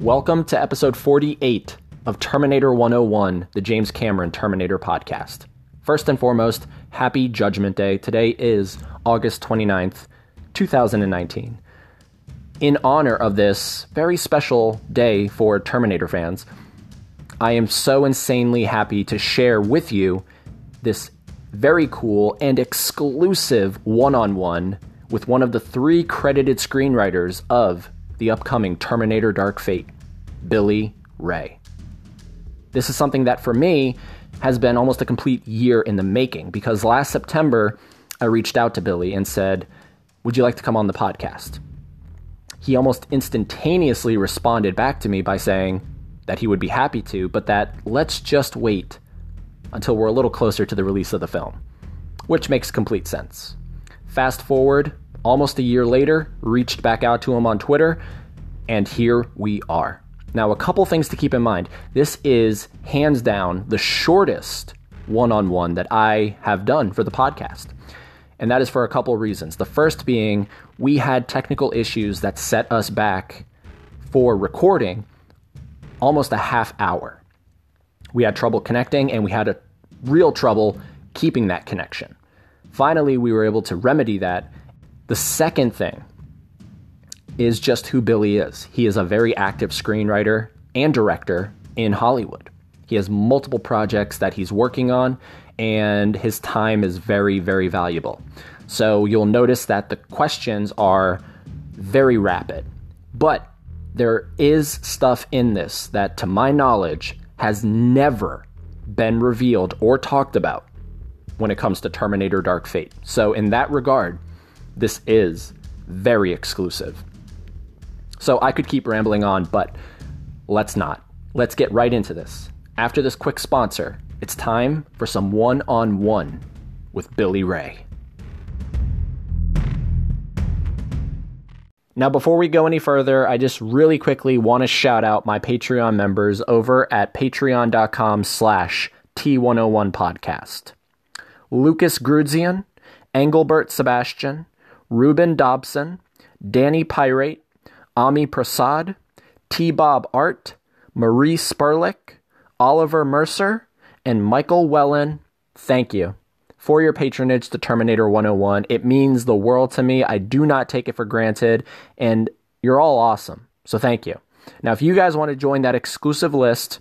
Welcome to episode 48 of Terminator 101, the James Cameron Terminator podcast. First and foremost, happy Judgment Day. Today is August 29th, 2019. In honor of this very special day for Terminator fans, I am so insanely happy to share with you this very cool and exclusive one on one with one of the three credited screenwriters of the upcoming Terminator Dark Fate, Billy Ray. This is something that for me has been almost a complete year in the making because last September I reached out to Billy and said, Would you like to come on the podcast? He almost instantaneously responded back to me by saying that he would be happy to, but that let's just wait until we're a little closer to the release of the film, which makes complete sense. Fast forward almost a year later, reached back out to him on Twitter, and here we are. Now, a couple things to keep in mind. This is hands down the shortest one on one that I have done for the podcast. And that is for a couple reasons. The first being we had technical issues that set us back for recording almost a half hour. We had trouble connecting and we had a real trouble keeping that connection. Finally, we were able to remedy that. The second thing is just who Billy is. He is a very active screenwriter and director in Hollywood. He has multiple projects that he's working on, and his time is very, very valuable. So you'll notice that the questions are very rapid. But there is stuff in this that, to my knowledge, has never been revealed or talked about when it comes to Terminator Dark Fate. So, in that regard, this is very exclusive. So I could keep rambling on, but let's not. Let's get right into this. After this quick sponsor, it's time for some one on one with Billy Ray. Now, before we go any further, I just really quickly want to shout out my Patreon members over at patreon.com slash T101 podcast. Lucas Grudzian, Engelbert Sebastian, Ruben Dobson, Danny Pirate, Ami Prasad, T. Bob Art, Marie Sperlich, Oliver Mercer, and Michael Wellen. Thank you for your patronage to Terminator 101. It means the world to me. I do not take it for granted, and you're all awesome. So thank you. Now, if you guys want to join that exclusive list,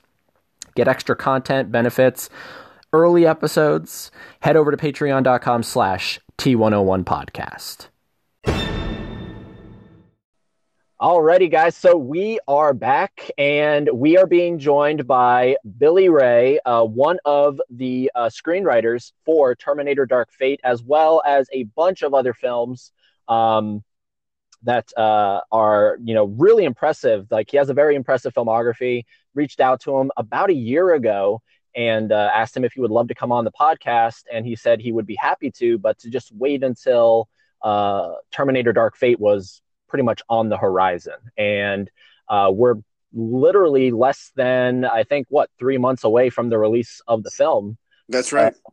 get extra content, benefits, early episodes, head over to patreon.com slash T101 podcast. Alrighty, guys. So we are back, and we are being joined by Billy Ray, uh, one of the uh, screenwriters for Terminator: Dark Fate, as well as a bunch of other films um, that uh, are, you know, really impressive. Like he has a very impressive filmography. Reached out to him about a year ago and uh, asked him if he would love to come on the podcast, and he said he would be happy to, but to just wait until uh, Terminator: Dark Fate was pretty much on the horizon. And uh, we're literally less than, I think, what, three months away from the release of the film. That's right. Uh,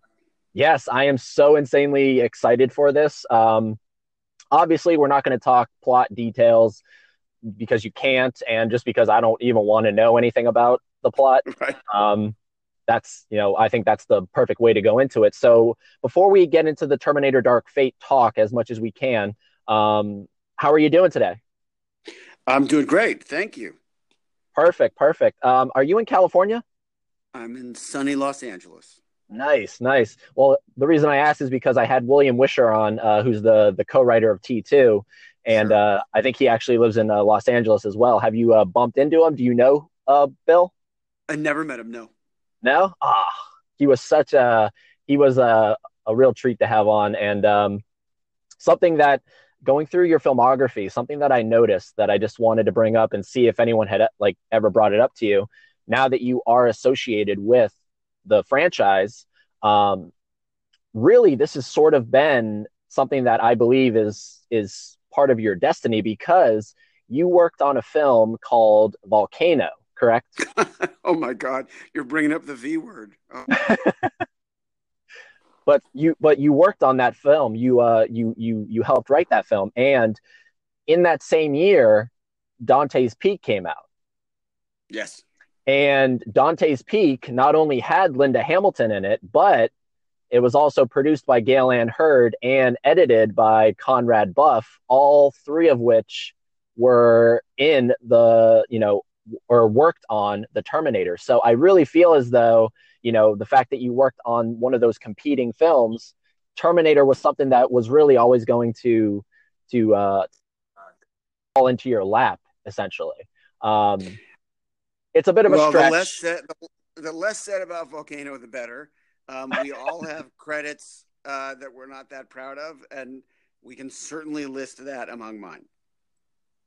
yes, I am so insanely excited for this. Um, obviously, we're not going to talk plot details because you can't, and just because I don't even want to know anything about the plot. Right. Um, that's you know i think that's the perfect way to go into it so before we get into the terminator dark fate talk as much as we can um, how are you doing today? I'm doing great. Thank you. Perfect. Perfect. Um, are you in California? I'm in sunny Los Angeles. Nice, nice. Well, the reason I asked is because I had William Wisher on, uh, who's the the co-writer of T2, and sure. uh, I think he actually lives in uh, Los Angeles as well. Have you uh, bumped into him? Do you know uh, Bill? I never met him. No. No. Ah, oh, he was such a he was a a real treat to have on, and um, something that going through your filmography, something that I noticed that I just wanted to bring up and see if anyone had like ever brought it up to you. Now that you are associated with the franchise, um, really, this has sort of been something that I believe is is part of your destiny because you worked on a film called Volcano, correct? oh my God, you're bringing up the V word. Oh. but you but you worked on that film you uh you you you helped write that film and in that same year dante's peak came out Yes. And Dante's Peak not only had Linda Hamilton in it, but it was also produced by Gale Anne Hurd and edited by Conrad Buff, all three of which were in the, you know, or worked on the Terminator. So I really feel as though, you know, the fact that you worked on one of those competing films, Terminator was something that was really always going to to uh, fall into your lap, essentially. Um, it's a bit of a stretch. The less, said, the less said about Volcano, the better. Um, we all have credits uh, that we're not that proud of, and we can certainly list that among mine.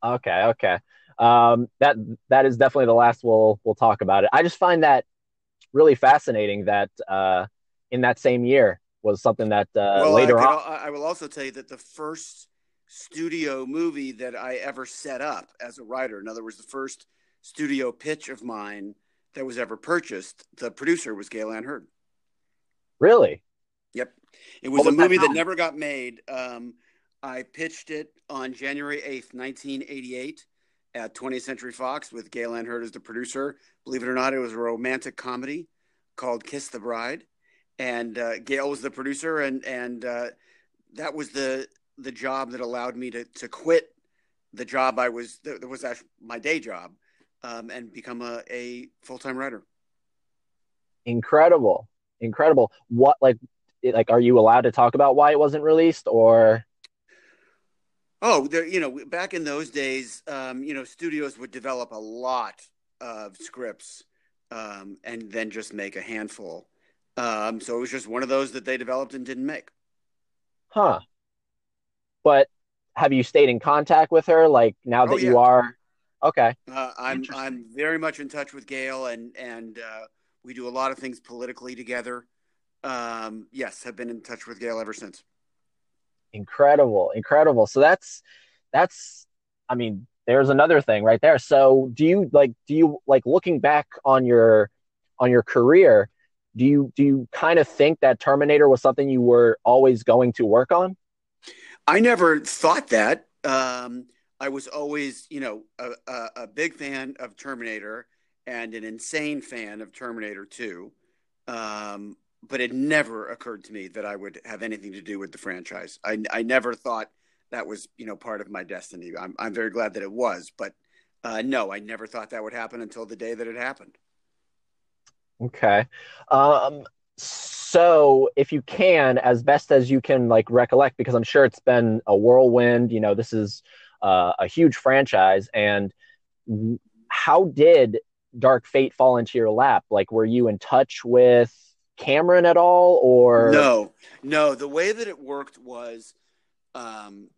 Okay, okay. Um, that that is definitely the last we'll we'll talk about it. I just find that really fascinating that uh, in that same year was something that uh, well, later I on. I will also tell you that the first studio movie that I ever set up as a writer, in other words, the first studio pitch of mine that was ever purchased, the producer was Gale Anne Hurd. Really? Yep. It was, was a movie that, that, never got made. Um, I pitched it on January 8th, 1988 at 20th Century Fox with Gale Anne Hurd as the producer. Believe it or not, it was a romantic comedy called Kiss the Bride. And uh, Gale was the producer, and, and uh, that was the, the job that allowed me to, to quit the job I was, that was actually my day job, um, and become a, a full time writer. Incredible incredible. What like like are you allowed to talk about why it wasn't released or? Oh, there. You know, back in those days, um, you know, studios would develop a lot of scripts um, and then just make a handful. Um, so it was just one of those that they developed and didn't make. Huh. But have you stayed in contact with her? Like now that oh, yeah. you are, okay. Uh, I'm I'm very much in touch with Gale, and and uh, we do a lot of things politically together. Um, yes, have been in touch with Gale ever since. Incredible, incredible. So that's that's I mean, there's another thing right there. So do you like do you like looking back on your on your career, do you do you kind of think that Terminator was something you were always going to work on? I never thought that. Um, I was always, you know, a, a, a big fan of Terminator and an insane fan of Terminator 2. Um, but it never occurred to me that I would have anything to do with the franchise. I, I never thought that was, you know, part of my destiny. I'm, I'm very glad that it was, but uh, no, I never thought that would happen until the day that it happened. Okay. Um, so if you can, as best as you can, like recollect, because I'm sure it's been a whirlwind, you know, this is uh, a huge franchise and how did Dark Fate fall into your lap? Like, were you in touch with Cameron at all, or no? No, the way that it worked was, um,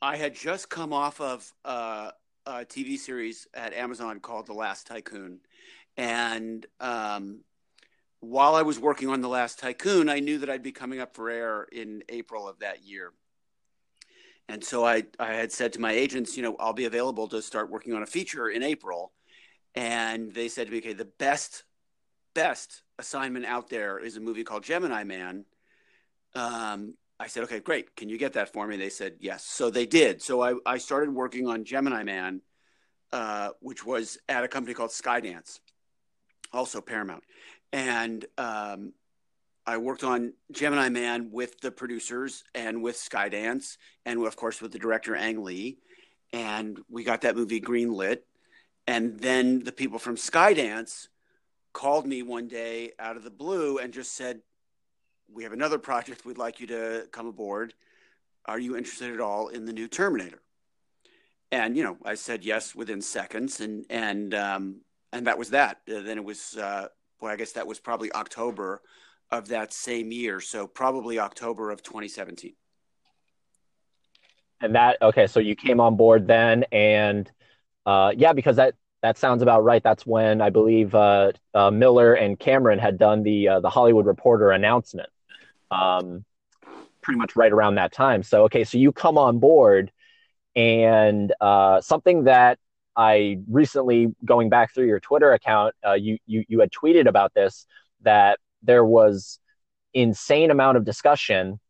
I had just come off of uh, a TV series at Amazon called The Last Tycoon, and um, while I was working on The Last Tycoon, I knew that I'd be coming up for air in April of that year. And so I, I had said to my agents, you know, I'll be available to start working on a feature in April and they said to me, okay, the best, best assignment out there is a movie called Gemini Man. Um, I said, okay, great. Can you get that for me? They said, yes. So they did. So I, I started working on Gemini Man, uh, which was at a company called Skydance, also Paramount. And um, I worked on Gemini Man with the producers and with Skydance, and of course with the director Ang Lee. And we got that movie greenlit. And then the people from Skydance called me one day out of the blue and just said, We have another project we'd like you to come aboard. Are you interested at all in the new Terminator? And, you know, I said yes within seconds. And, and, um, and that was that. Uh, then it was, uh, boy, I guess that was probably October of that same year. So probably October of 2017. And that, okay, so you came on board then and uh, yeah, because that that sounds about right. That's when I believe uh, uh, Miller and Cameron had done the uh, the Hollywood Reporter announcement, um, pretty much right around that time. So okay, so you come on board, and uh, something that I recently going back through your Twitter account, uh, you you you had tweeted about this that there was insane amount of discussion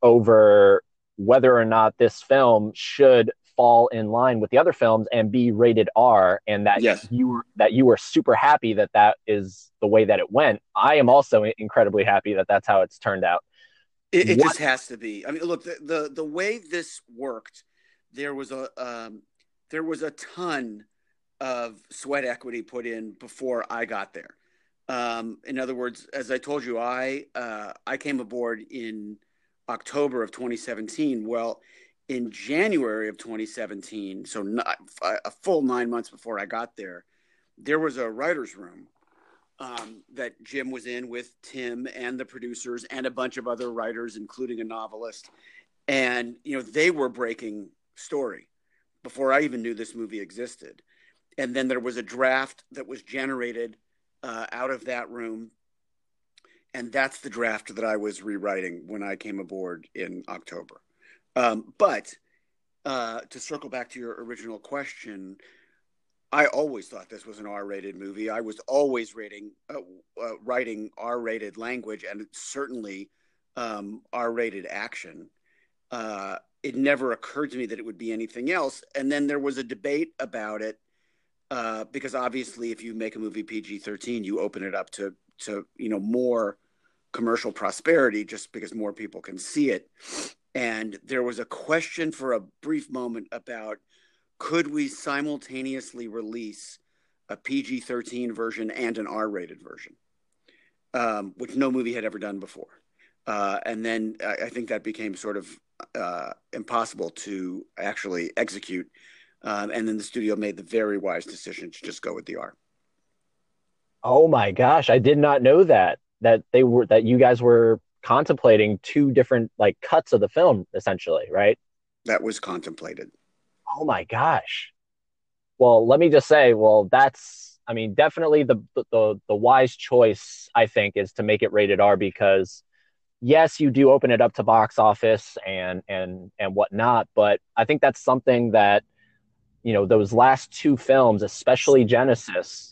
over whether or not this film should fall in line with the other films and be rated R, and that Yes. you were that you were super happy that that is the way that it went. I am also incredibly happy that that's how it's turned out. It, it just has to be. I mean, look, the, the the way this worked, there was a um, there was a ton of sweat equity put in before I got there. Um, in other words, as I told you, I uh, I came aboard in October of 2017. Well, in January of 2017, so not, a full nine months before I got there, there was a writers' room um, that Jim was in with Tim and the producers and a bunch of other writers, including a novelist. And, you know, they were breaking story before I even knew this movie existed. And then there was a draft that was generated uh, out of that room. And that's the draft that I was rewriting when I came aboard in October. Um, but uh, to circle back to your original question, I always thought this was an R-rated movie. I was always rating, uh, uh, writing R-rated language, and certainly um, R-rated action. Uh, it never occurred to me that it would be anything else. And then there was a debate about it uh, because obviously, if you make a movie PG-13, you open it up to to you know more commercial prosperity, just because more people can see it. And there was a question for a brief moment about could we simultaneously release a PG 13 version and an R rated version, um, which no movie had ever done before. Uh, and then I, I, think that became sort of uh, impossible to actually execute. Um, and then the studio made the very wise decision to just go with the R. Oh my gosh, I did not know that that they were that you guys were contemplating two different like cuts of the film essentially, right? That was contemplated. Oh my gosh. Well, let me just say, well, that's I mean, definitely the the the wise choice I think is to make it rated R because yes, you do open it up to box office and and and whatnot, but I think that's something that you know those last two films, especially Genisys,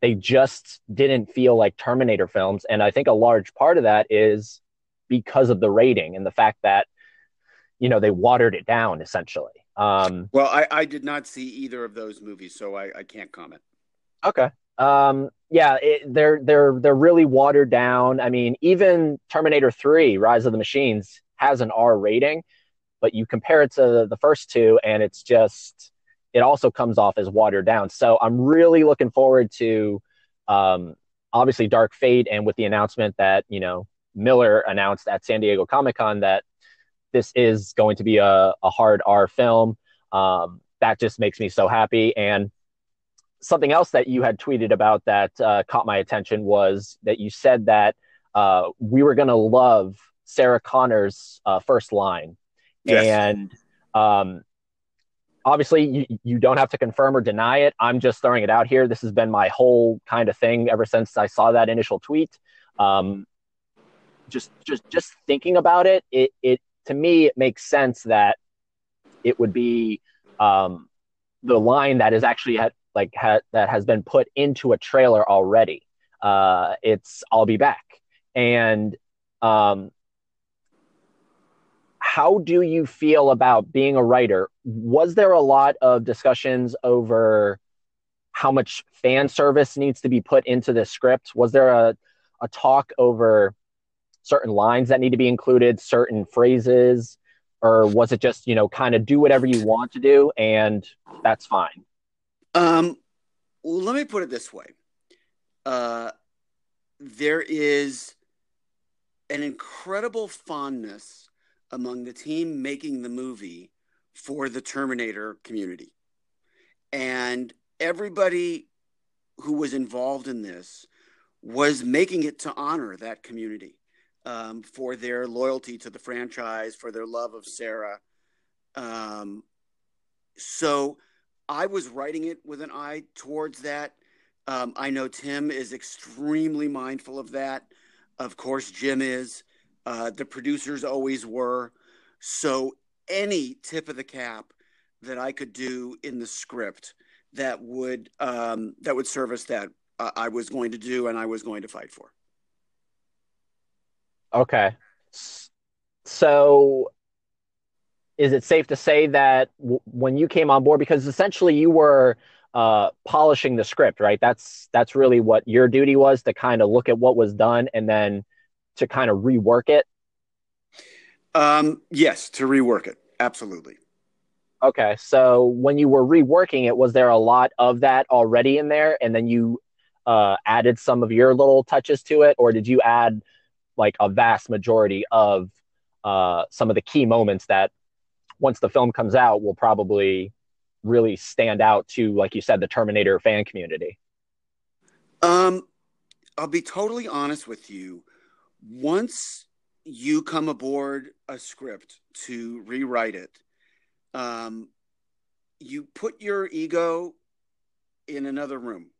they just didn't feel like Terminator films, and I think a large part of that is because of the rating and the fact that you know they watered it down essentially. Um, well, I, I did not see either of those movies, so I, I can't comment. Okay. Um, yeah, it, they're they're they're really watered down. I mean, even Terminator Three: Rise of the Machines has an R rating, but you compare it to the first two, and it's just it also comes off as watered down. So I'm really looking forward to um, obviously Dark Fate, and with the announcement that you know Miller announced at San Diego Comic Con that this is going to be a, a hard R film. Um, that just makes me so happy. And something else that you had tweeted about that uh, caught my attention was that you said that uh, we were going to love Sarah Connor's uh, first line. Yes. And um, obviously, you, you don't have to confirm or deny it. I'm just throwing it out here. This has been my whole kind of thing ever since I saw that initial tweet. Um, just, just, just thinking about it, it, it to me, it makes sense that it would be um, the line that is actually had, like ha- that has been put into a trailer already. Uh, it's "I'll be back," and um, how do you feel about being a writer? Was there a lot of discussions over how much fan service needs to be put into the script? Was there a, a talk over certain lines that need to be included, certain phrases, or was it just you know kind of do whatever you want to do and that's fine? Um, well, let me put it this way: uh, there is an incredible fondness among the team making the movie for the Terminator community, and everybody who was involved in this was making it to honor that community um, for their loyalty to the franchise, for their love of Sarah. Um, so I was writing it with an eye towards that. Um, I know Tim is extremely mindful of that. Of course, Jim is. Uh, the producers always were. So any tip of the cap that I could do in the script that would um, that would service that uh, I was going to do and I was going to fight for. Okay. So is it safe to say that w- when you came on board, because essentially you were uh, polishing the script, right? That's that's really what your duty was to kind of look at what was done and then to kind of rework it. Um, yes, to rework it, absolutely. Okay, so when you were reworking it, was there a lot of that already in there, and then you uh, added some of your little touches to it, or did you add like a vast majority of uh, some of the key moments that once the film comes out will probably really stand out to, like you said, the Terminator fan community? Um, I'll be totally honest with you. Once you come aboard a script to rewrite it, um, you put your ego in another room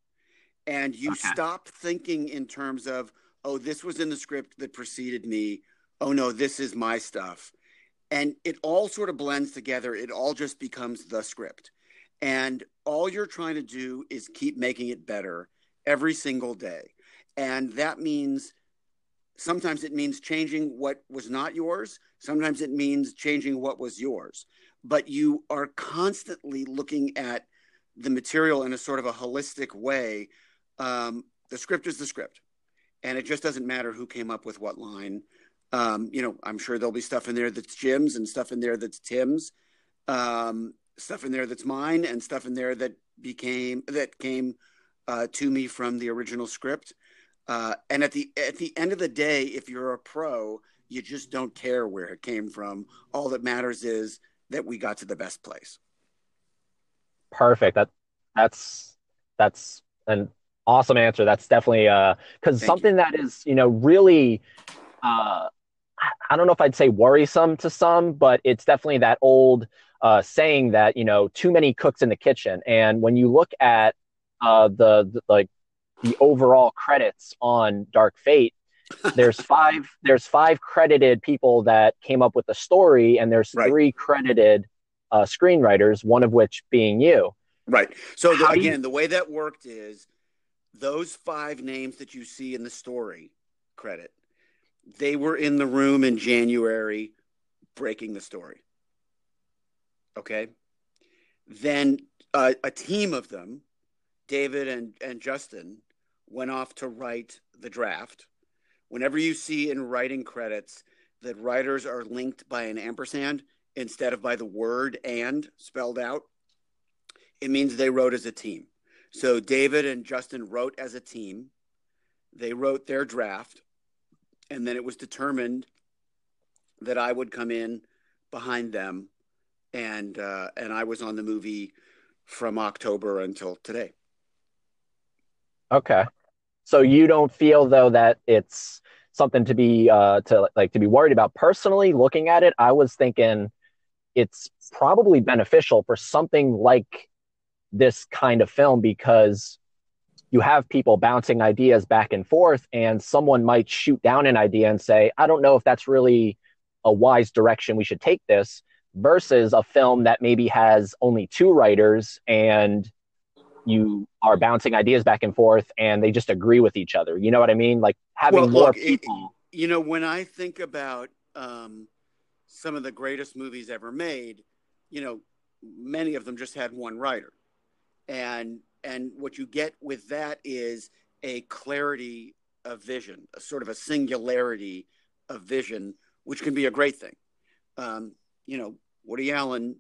and you okay. stop thinking in terms of, oh, this was in the script that preceded me. Oh, no, this is my stuff and it all sort of blends together. It all just becomes the script. And all you're trying to do is keep making it better every single day. And that means sometimes it means changing what was not yours, sometimes it means changing what was yours. But you are constantly looking at the material in a sort of a holistic way. Um, the script is the script. And it just doesn't matter who came up with what line um, you know, I'm sure there'll be stuff in there that's Jim's and stuff in there that's Tim's, um, stuff in there that's mine, and stuff in there that became that came uh, to me from the original script. Uh, and at the at the end of the day, if you're a pro, you just don't care where it came from. All that matters is that we got to the best place. Perfect. That that's that's an awesome answer. That's definitely uh because something you. that is you know really uh I don't know if I'd say worrisome to some, but it's definitely that old uh, saying that you know too many cooks in the kitchen. And when you look at uh, the, the like the overall credits on Dark Fate, there's five there's five credited people that came up with the story, and there's right. three credited uh, screenwriters, one of which being you. Right. So the, again, you... the way that worked is those five names that you see in the story credit they were in the room in January breaking the story. Okay. Then uh, a team of them, David and, and Justin, went off to write the draft. Whenever you see in writing credits that writers are linked by an ampersand instead of by the word and spelled out, it means they wrote as a team. So David and Justin wrote as a team. They wrote their draft and then it was determined that I would come in behind them, and uh, and I was on the movie from October until today. Okay, so you don't feel though that it's something to be uh, to like to be worried about. Personally, looking at it, I was thinking it's probably beneficial for something like this kind of film because you have people bouncing ideas back and forth, and someone might shoot down an idea and say, I don't know if that's really a wise direction we should take this, versus a film that maybe has only two writers and you are bouncing ideas back and forth and they just agree with each other. You know what I mean? Like having well, more look, people. It, you know, when I think about um, some of the greatest movies ever made, you know, many of them just had one writer. And and what you get with that is a clarity of vision, a sort of a singularity of vision, which can be a great thing. Um, you know, Woody Allen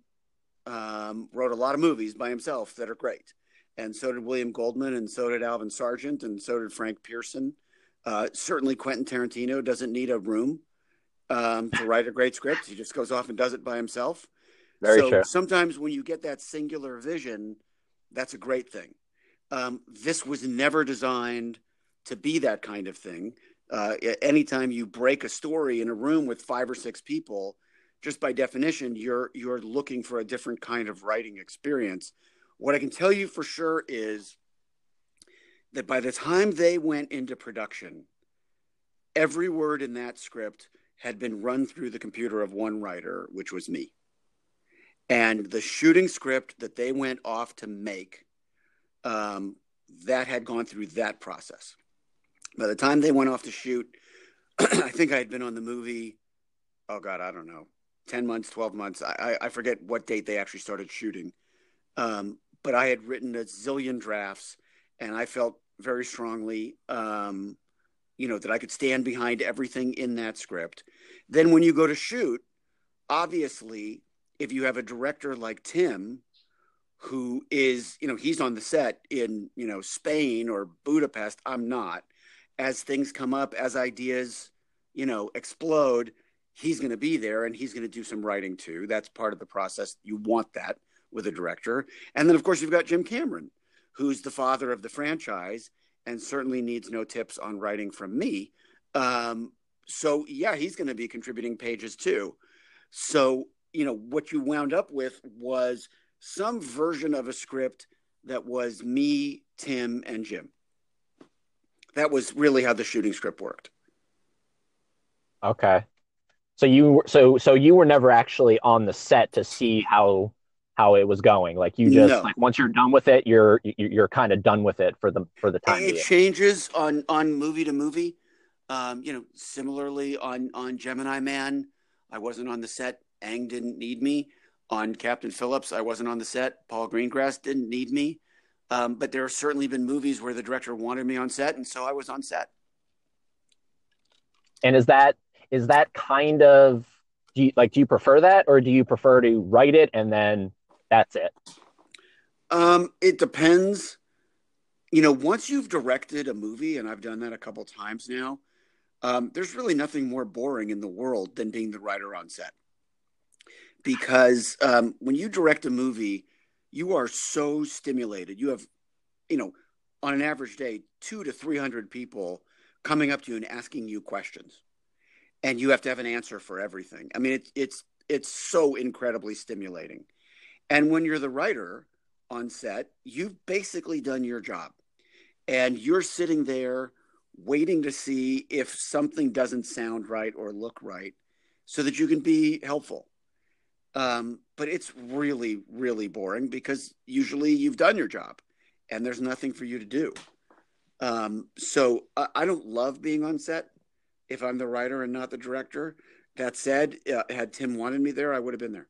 um, wrote a lot of movies by himself that are great, and so did William Goldman, and so did Alvin Sargent, and so did Frank Pierson. Uh, certainly, Quentin Tarantino doesn't need a room um, to write a great script; he just goes off and does it by himself. Very so true. Sometimes when you get that singular vision that's a great thing. Um, this was never designed to be that kind of thing. Uh, anytime you break a story in a room with five or six people, just by definition, you're you're looking for a different kind of writing experience. What I can tell you for sure is that by the time they went into production, every word in that script had been run through the computer of one writer, which was me. And the shooting script that they went off to make, um, that had gone through that process. By the time they went off to shoot, I think I had been on the movie, oh God, I don't know, 10 months, 12 months. I, I forget what date they actually started shooting. Um, but I had written a zillion drafts and I felt very strongly, um, you know, that I could stand behind everything in that script. Then when you go to shoot, obviously, if you have a director like Tim, who is, you know, he's on the set in, you know, Spain or Budapest, I'm not. As things come up, as ideas, you know, explode, he's going to be there and he's going to do some writing too. That's part of the process. You want that with a director. And then, of course, you've got Jim Cameron, who's the father of the franchise and certainly needs no tips on writing from me. Um, so, yeah, he's going to be contributing pages too. So, you know, what you wound up with was some version of a script that was me, Tim, and Jim. That was really how the shooting script worked. Okay. So you so so you were never actually on the set to see how how it was going. Like you just no. like once you're done with it, you're you're kind of done with it for the for the time. It being. changes on on movie to movie. Um, you know, similarly on on Gemini Man, I wasn't on the set. Ang didn't need me. On Captain Phillips, I wasn't on the set. Paul Greengrass didn't need me. Um, but there have certainly been movies where the director wanted me on set, and so I was on set. And is that is that kind of do you like do you prefer that or do you prefer to write it and then that's it. Um it depends. You know once you've directed a movie and i've done that a couple times now um, there's really nothing more boring in the world than being the writer on set. Because um, when you direct a movie you are so stimulated. You have you know on an average day two to three hundred people coming up to you and asking you questions. And you have to have an answer for everything. I mean, it's it's it's so incredibly stimulating. And when you're the writer on set, you've basically done your job, and you're sitting there waiting to see if something doesn't sound right or look right, so that you can be helpful. Um, but it's really, really boring because usually you've done your job, and there's nothing for you to do. Um, so I, I don't love being on set if I'm the writer and not the director. That said, uh, had Tim wanted me there, I would have been there.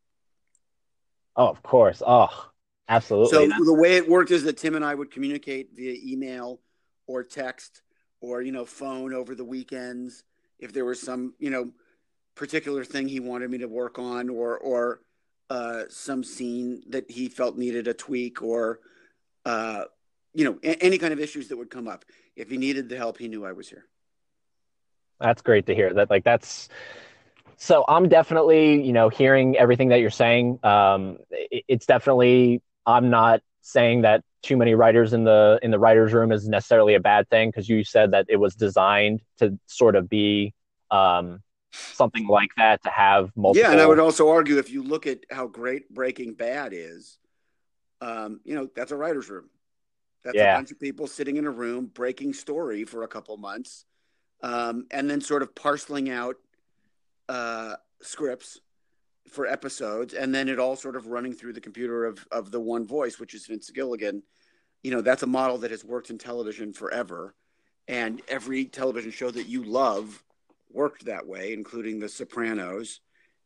Oh, of course. Oh, absolutely. So the way it worked is that Tim and I would communicate via email or text or you know phone over the weekends if there was some you know particular thing he wanted me to work on or or uh, some scene that he felt needed a tweak or uh, you know a- any kind of issues that would come up. If he needed the help, he knew I was here. That's great to hear. That like that's so I'm definitely you know hearing everything that you're saying. Um, it, it's definitely I'm not saying that too many writers in the in the writers room is necessarily a bad thing because you said that it was designed to sort of be um, something like that to have multiple. Yeah, and I would also argue if you look at how great Breaking Bad is, um, you know that's a writers room. That's yeah. a bunch of people sitting in a room breaking story for a couple months um, and then sort of parceling out uh, scripts for episodes, and then it all sort of running through the computer of of the one voice, which is Vince Gilligan. You know, that's a model that has worked in television forever, and every television show that you love worked that way, including The Sopranos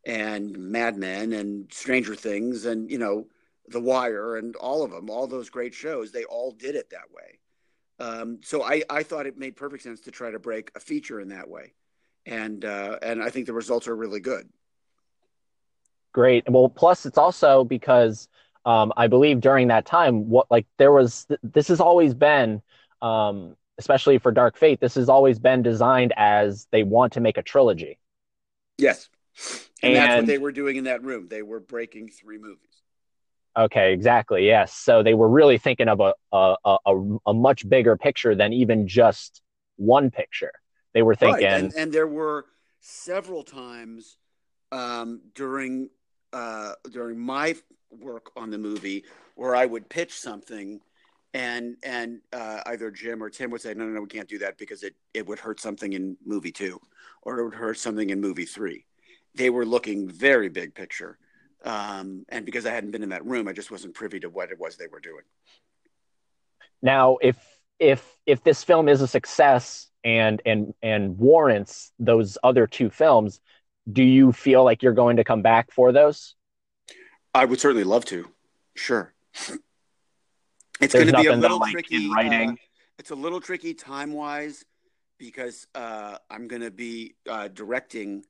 and Mad Men and Stranger Things, and you know, The Wire, and all of them, all those great shows, they all did it that way. Um, so I, I thought it made perfect sense to try to break a feature in that way, and uh, and I think the results are really good. Great. Well, plus it's also because um, I believe during that time, what like there was this has always been, um, especially for Dark Fate, this has always been designed as they want to make a trilogy. Yes, and, and that's what they were doing in that room. They were breaking three movies. Okay, exactly. Yes. So they were really thinking of a, a, a, a much bigger picture than even just one picture. They were thinking. Right. And, and, there were several times um, during uh, during my work on the movie where I would pitch something and and uh, either Jim or Tim would say, no, no, no, we can't do that because it, it would hurt something in movie two or it would hurt something in movie three. They were looking very big picture. Um, and because I hadn't been in that room, I just wasn't privy to what it was they were doing. Now, if if if this film is a success and and and warrants those other two films, do you feel like you're going to come back for those? I would certainly love to. Sure. It's going to be a little like, tricky. in writing. uh, it's a little tricky time wise because uh, I'm going to be uh, directing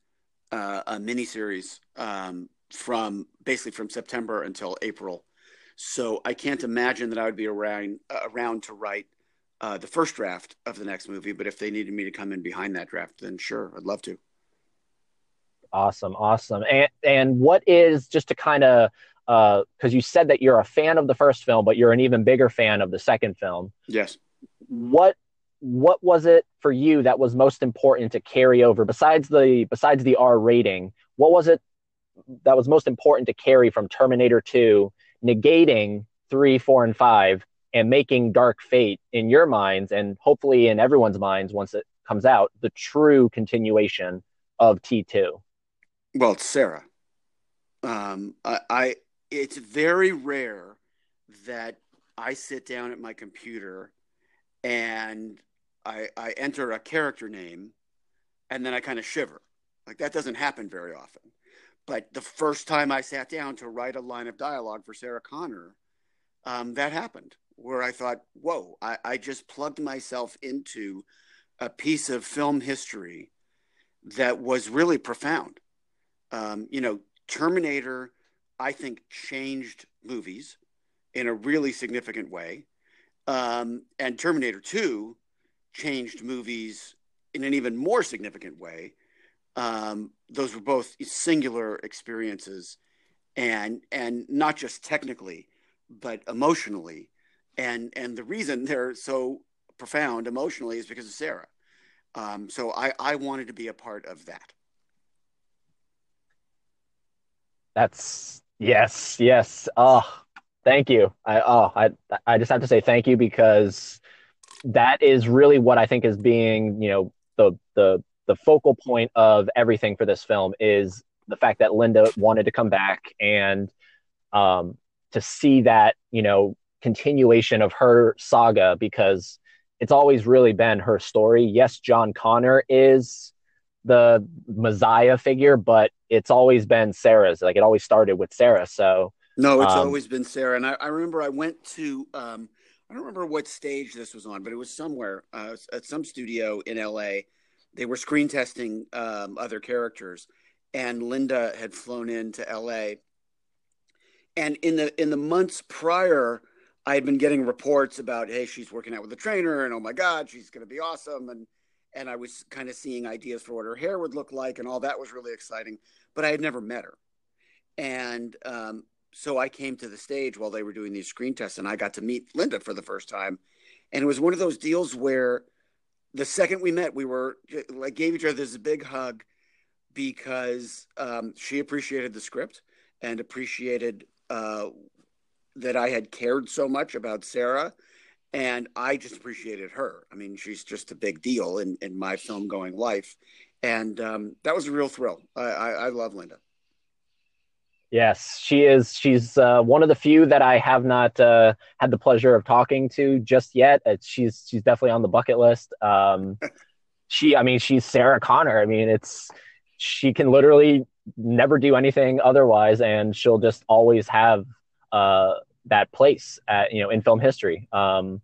uh, a miniseries um, from basically from September until April. So I can't imagine that I would be around uh, around to write uh, the first draft of the next movie. But if they needed me to come in behind that draft, then sure, I'd love to. Awesome, awesome. And and what is just to kind of because you said that you're a fan of the first film, but you're an even bigger fan of the second film. Yes. What what was it for you that was most important to carry over besides the besides the R rating? What was it that was most important to carry from Terminator 2, negating 3, 4 and 5 and making Dark Fate in your minds and hopefully in everyone's minds once it comes out the true continuation of T2? Well, it's Sarah. Um, I, I, it's very rare that I sit down at my computer and I, I enter a character name and then I kind of shiver. Like that doesn't happen very often. But the first time I sat down to write a line of dialogue for Sarah Connor, um, that happened where I thought, whoa, I, I just plugged myself into a piece of film history that was really profound. Um, you know, Terminator, I think, changed movies in a really significant way. Um, and Terminator 2 changed movies in an even more significant way. Um, those were both singular experiences and and not just technically but emotionally and and the reason they're so profound emotionally is because of sarah um, so I, I wanted to be a part of that That's yes, yes. Oh, thank you. I oh, I I just have to say thank you because that is really what I think is being, you know, the the the focal point of everything for this film is the fact that Linda wanted to come back and um to see that, you know, continuation of her saga because it's always really been her story. Yes, John Connor is the messiah figure, but it's always been Sarah's. Like it always started with Sarah. So no, it's Um, always been Sarah. And I, I remember I went to, um, I don't remember what stage this was on, but it was somewhere uh, at some studio in LA. They were screen testing um, other characters, and Linda had flown into LA. And in the in the months prior, I had been getting reports about, hey, she's working out with a trainer, and oh my God, she's going to be awesome. And and I was kind of seeing ideas for what her hair would look like, and all that was really exciting. But I had never met her, and um, so I came to the stage while they were doing these screen tests, and I got to meet Linda for the first time. And it was one of those deals where the second we met, we were like gave each other this big hug because um, she appreciated the script and appreciated uh, that I had cared so much about Sarah. And I just appreciated her. I mean, she's just a big deal in, in my film going life. And um, that was a real thrill. I, I, I love Linda. yes, she is. She's uh, one of the few that I have not uh, had the pleasure of talking to just yet. Uh, she's she's definitely on the bucket list. Um, she, I mean, she's Sarah Connor. I mean, it's she can literally never do anything otherwise, and she'll just always have uh, that place at you know in film history. Um,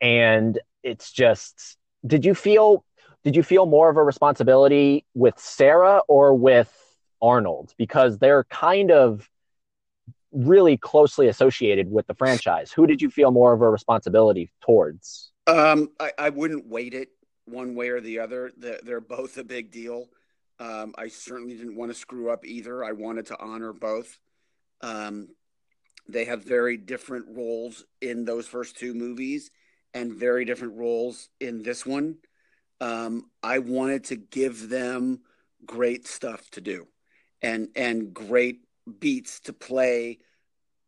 and it's just, did you feel did you feel more of a responsibility with Sarah or with Arnold because they're kind of really closely associated with the franchise? Who did you feel more of a responsibility towards? Um, I, I wouldn't weight it one way or the other. They're, they're both a big deal. Um, I certainly didn't want to screw up either. I wanted to honor both. Um, they have very different roles in those first two movies and very different roles in this one. Um, I wanted to give them great stuff to do and and great beats to play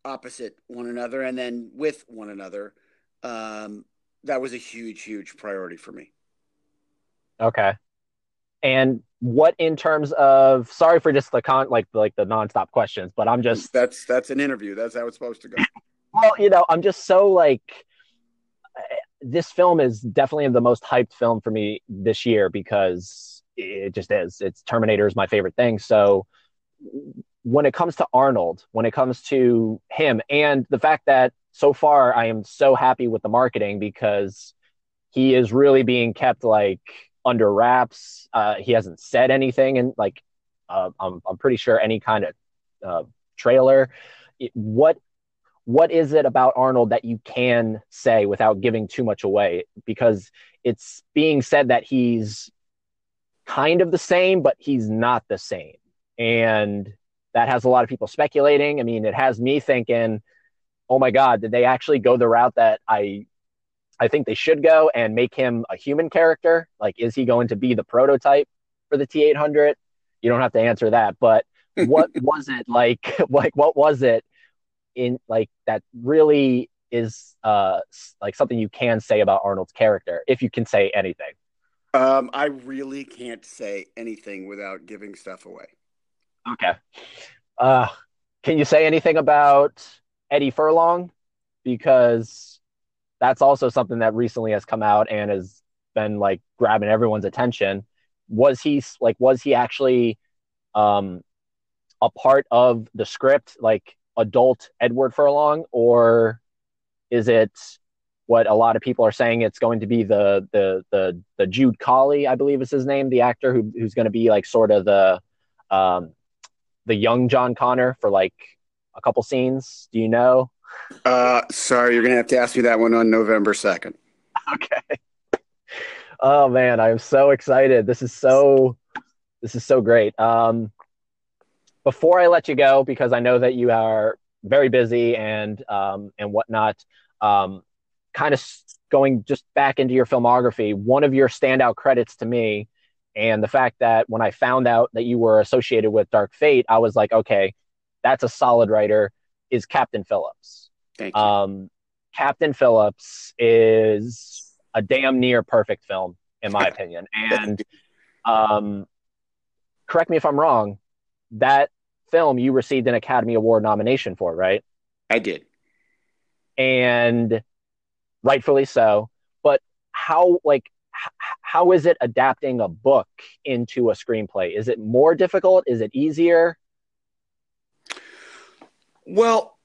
opposite one another and then with one another. Um, that was a huge, huge priority for me. Okay. And what in terms of sorry for just the con like like the nonstop questions, but I'm just That's that's an interview. That's how it's supposed to go. well, you know, I'm just so like this film is definitely the most hyped film for me this year because it just is. It's Terminator is my favorite thing. So when it comes to Arnold, when it comes to him, and the fact that so far I am so happy with the marketing because he is really being kept like under wraps. Uh, he hasn't said anything, and like uh, I'm I'm pretty sure any kind of uh, trailer. What what is it about Arnold that you can say without giving too much away? Because it's being said that he's kind of the same, but he's not the same. And that has a lot of people speculating. I mean, it has me thinking, oh my God, did they actually go the route that I I think they should go and make him a human character? Like, is he going to be the prototype for the T eight hundred? You don't have to answer that, but what was it like? Like, what was it in like that really is uh like something you can say about Arnold's character if you can say anything? Um, I really can't say anything without giving stuff away. Okay. Uh, can you say anything about Eddie Furlong? Because that's also something that recently has come out and has been like grabbing everyone's attention. Was he like was he actually um a part of the script, like adult Edward Furlong, or is it what a lot of people are saying it's going to be the the the the Jude Collie, I believe is his name, the actor who who's going to be like sort of the um the young John Connor for like a couple scenes. Do you know? Uh, sorry, you're gonna have to ask me that one on November second. Okay. Oh man, I'm so excited. This is so this is so great. Um, before I let you go, because I know that you are very busy and um, and whatnot, um, kind of going just back into your filmography. One of your standout credits to me and the fact that when I found out that you were associated with Dark Fate, I was like, okay, that's a solid writer. Is Captain Phillips? Thank you. Um, Captain Phillips is a damn near perfect film, in my opinion. And um, correct me if I'm wrong. That film you received an Academy Award nomination for, right? I did, and rightfully so. But how, like, how is it adapting a book into a screenplay? Is it more difficult? Is it easier? Well,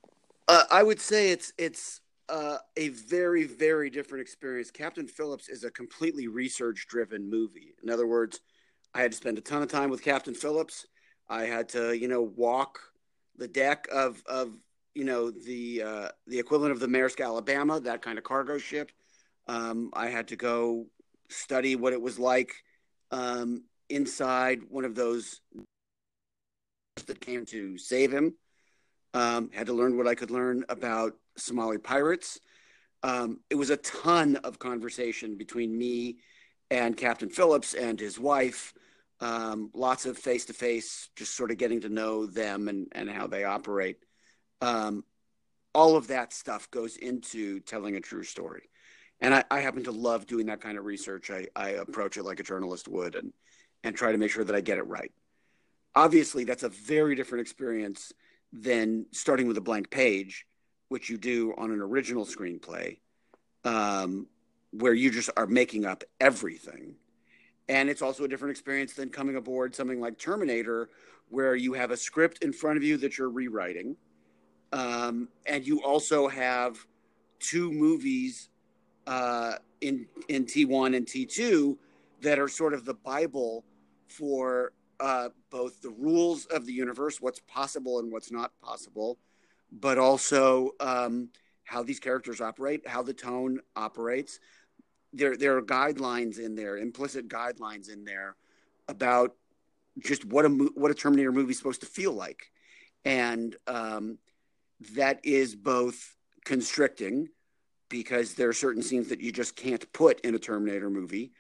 uh, I would say it's it's uh, a very very different experience. Captain Phillips is a completely research driven movie. In other words, I had to spend a ton of time with Captain Phillips. I had to you know walk the deck of of you know the uh, the equivalent of the Maersk Alabama, that kind of cargo ship. Um, I had to go study what it was like um, inside one of those that came to save him. Um, had to learn what I could learn about Somali pirates. Um, it was a ton of conversation between me and Captain Phillips and his wife. Um, lots of face to face, just sort of getting to know them and, and how they operate. Um, all of that stuff goes into telling a true story and I, I, happen to love doing that kind of research. I, I approach it like a journalist would and and try to make sure that I get it right. Obviously, that's a very different experience than starting with a blank page, which you do on an original screenplay, um, where you just are making up everything. And it's also a different experience than coming aboard something like Terminator, where you have a script in front of you that you're rewriting, um, and you also have two movies uh, in in T1 and T2 that are sort of the Bible for uh, both the rules of the universe, what's possible and what's not possible, but also um, how these characters operate, how the tone operates. There, there are guidelines in there, implicit guidelines in there about just what a what a Terminator movie is supposed to feel like, and um, that is both constricting because there are certain scenes that you just can't put in a Terminator movie.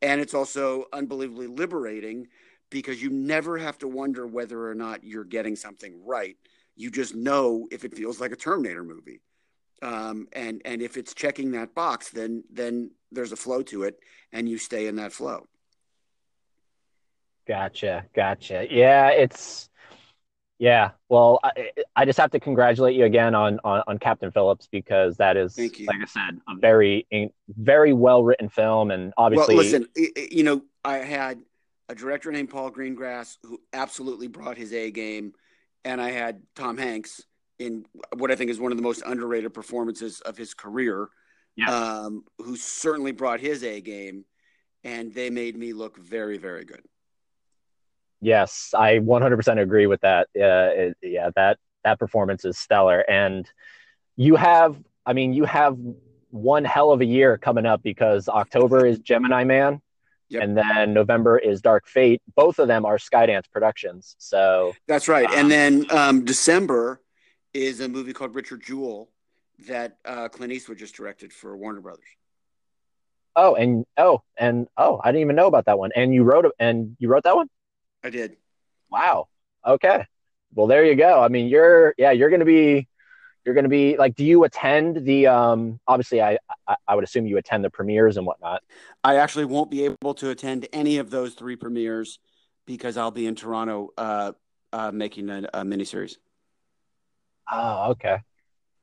And it's also unbelievably liberating because you never have to wonder whether or not you're getting something right. You just know if it feels like a Terminator movie. Um, and and if it's checking that box, then then there's a flow to it, and you stay in that flow. Gotcha, gotcha. Yeah, it's yeah, well, I, I, just have to congratulate you again on, on, on Captain Phillips because that is, like I said, a very very well written film, and obviously, well, listen, you know, I had a director named Paul Greengrass who absolutely brought his A game, and I had Tom Hanks in what I think is one of the most underrated performances of his career, Yes. um, who certainly brought his A game, and they made me look very, very good. Yes, I 100% agree with that. Uh, it, yeah, that that performance is stellar, and you have, I mean, you have one hell of a year coming up because October is Gemini Man, Yep. and then November is Dark Fate. Both of them are Skydance Productions. So That's right. Um, and then um, December is a movie called Richard Jewell that uh, Clint Eastwood just directed for Warner Brothers. oh, and oh, and oh, I didn't even know about that one. And you wrote and you wrote that one. I did. Wow. Okay. Well, there you go. I mean, you're yeah, you're gonna be you're gonna be like, do you attend the um? Obviously, I I, I would assume you attend the premieres and whatnot. I actually won't be able to attend any of those three premieres because I'll be in Toronto uh, uh, making a, a miniseries. Oh, okay.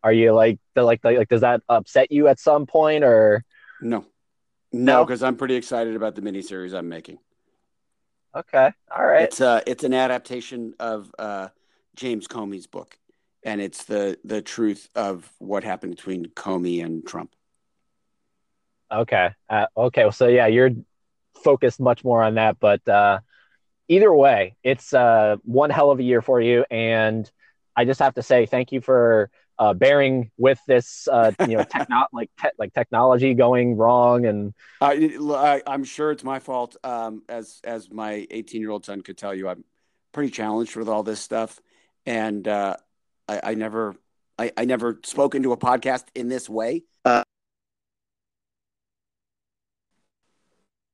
Are you like the like like, like does that upset you at some point or No, No? no, because I'm pretty excited about the miniseries I'm making. okay, all right. It's uh, it's an adaptation of uh, James Comey's book, and it's the the truth of what happened between Comey and Trump. Okay. Uh, okay. So yeah, you're focused much more on that, but uh, either way, it's uh, one hell of a year for you, and I just have to say thank you for uh, bearing with this, uh, you know, techno- like te- like technology going wrong, and I, I'm sure it's my fault. Um, as as my 18 year old son could tell you, I'm pretty challenged with all this stuff, and uh, I, I never I, I never spoke into a podcast in this way. Uh,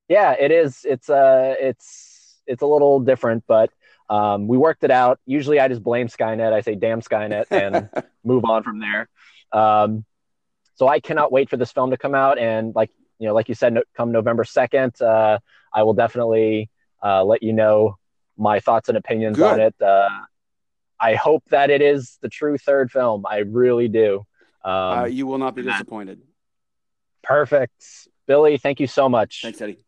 yeah, it is. It's uh, it's it's a little different, but um, we worked it out. Usually, I just blame Skynet. I say, "Damn Skynet," and move on from there. Um, so I cannot wait for this film to come out, and like you know, like you said, no, come November second, uh, I will definitely uh, let you know my thoughts and opinions Good. on it. Uh, I hope that it is the true third film. I really do. Um, uh, you will not be disappointed. perfect, Billy. Thank you so much. Thanks, Eddie.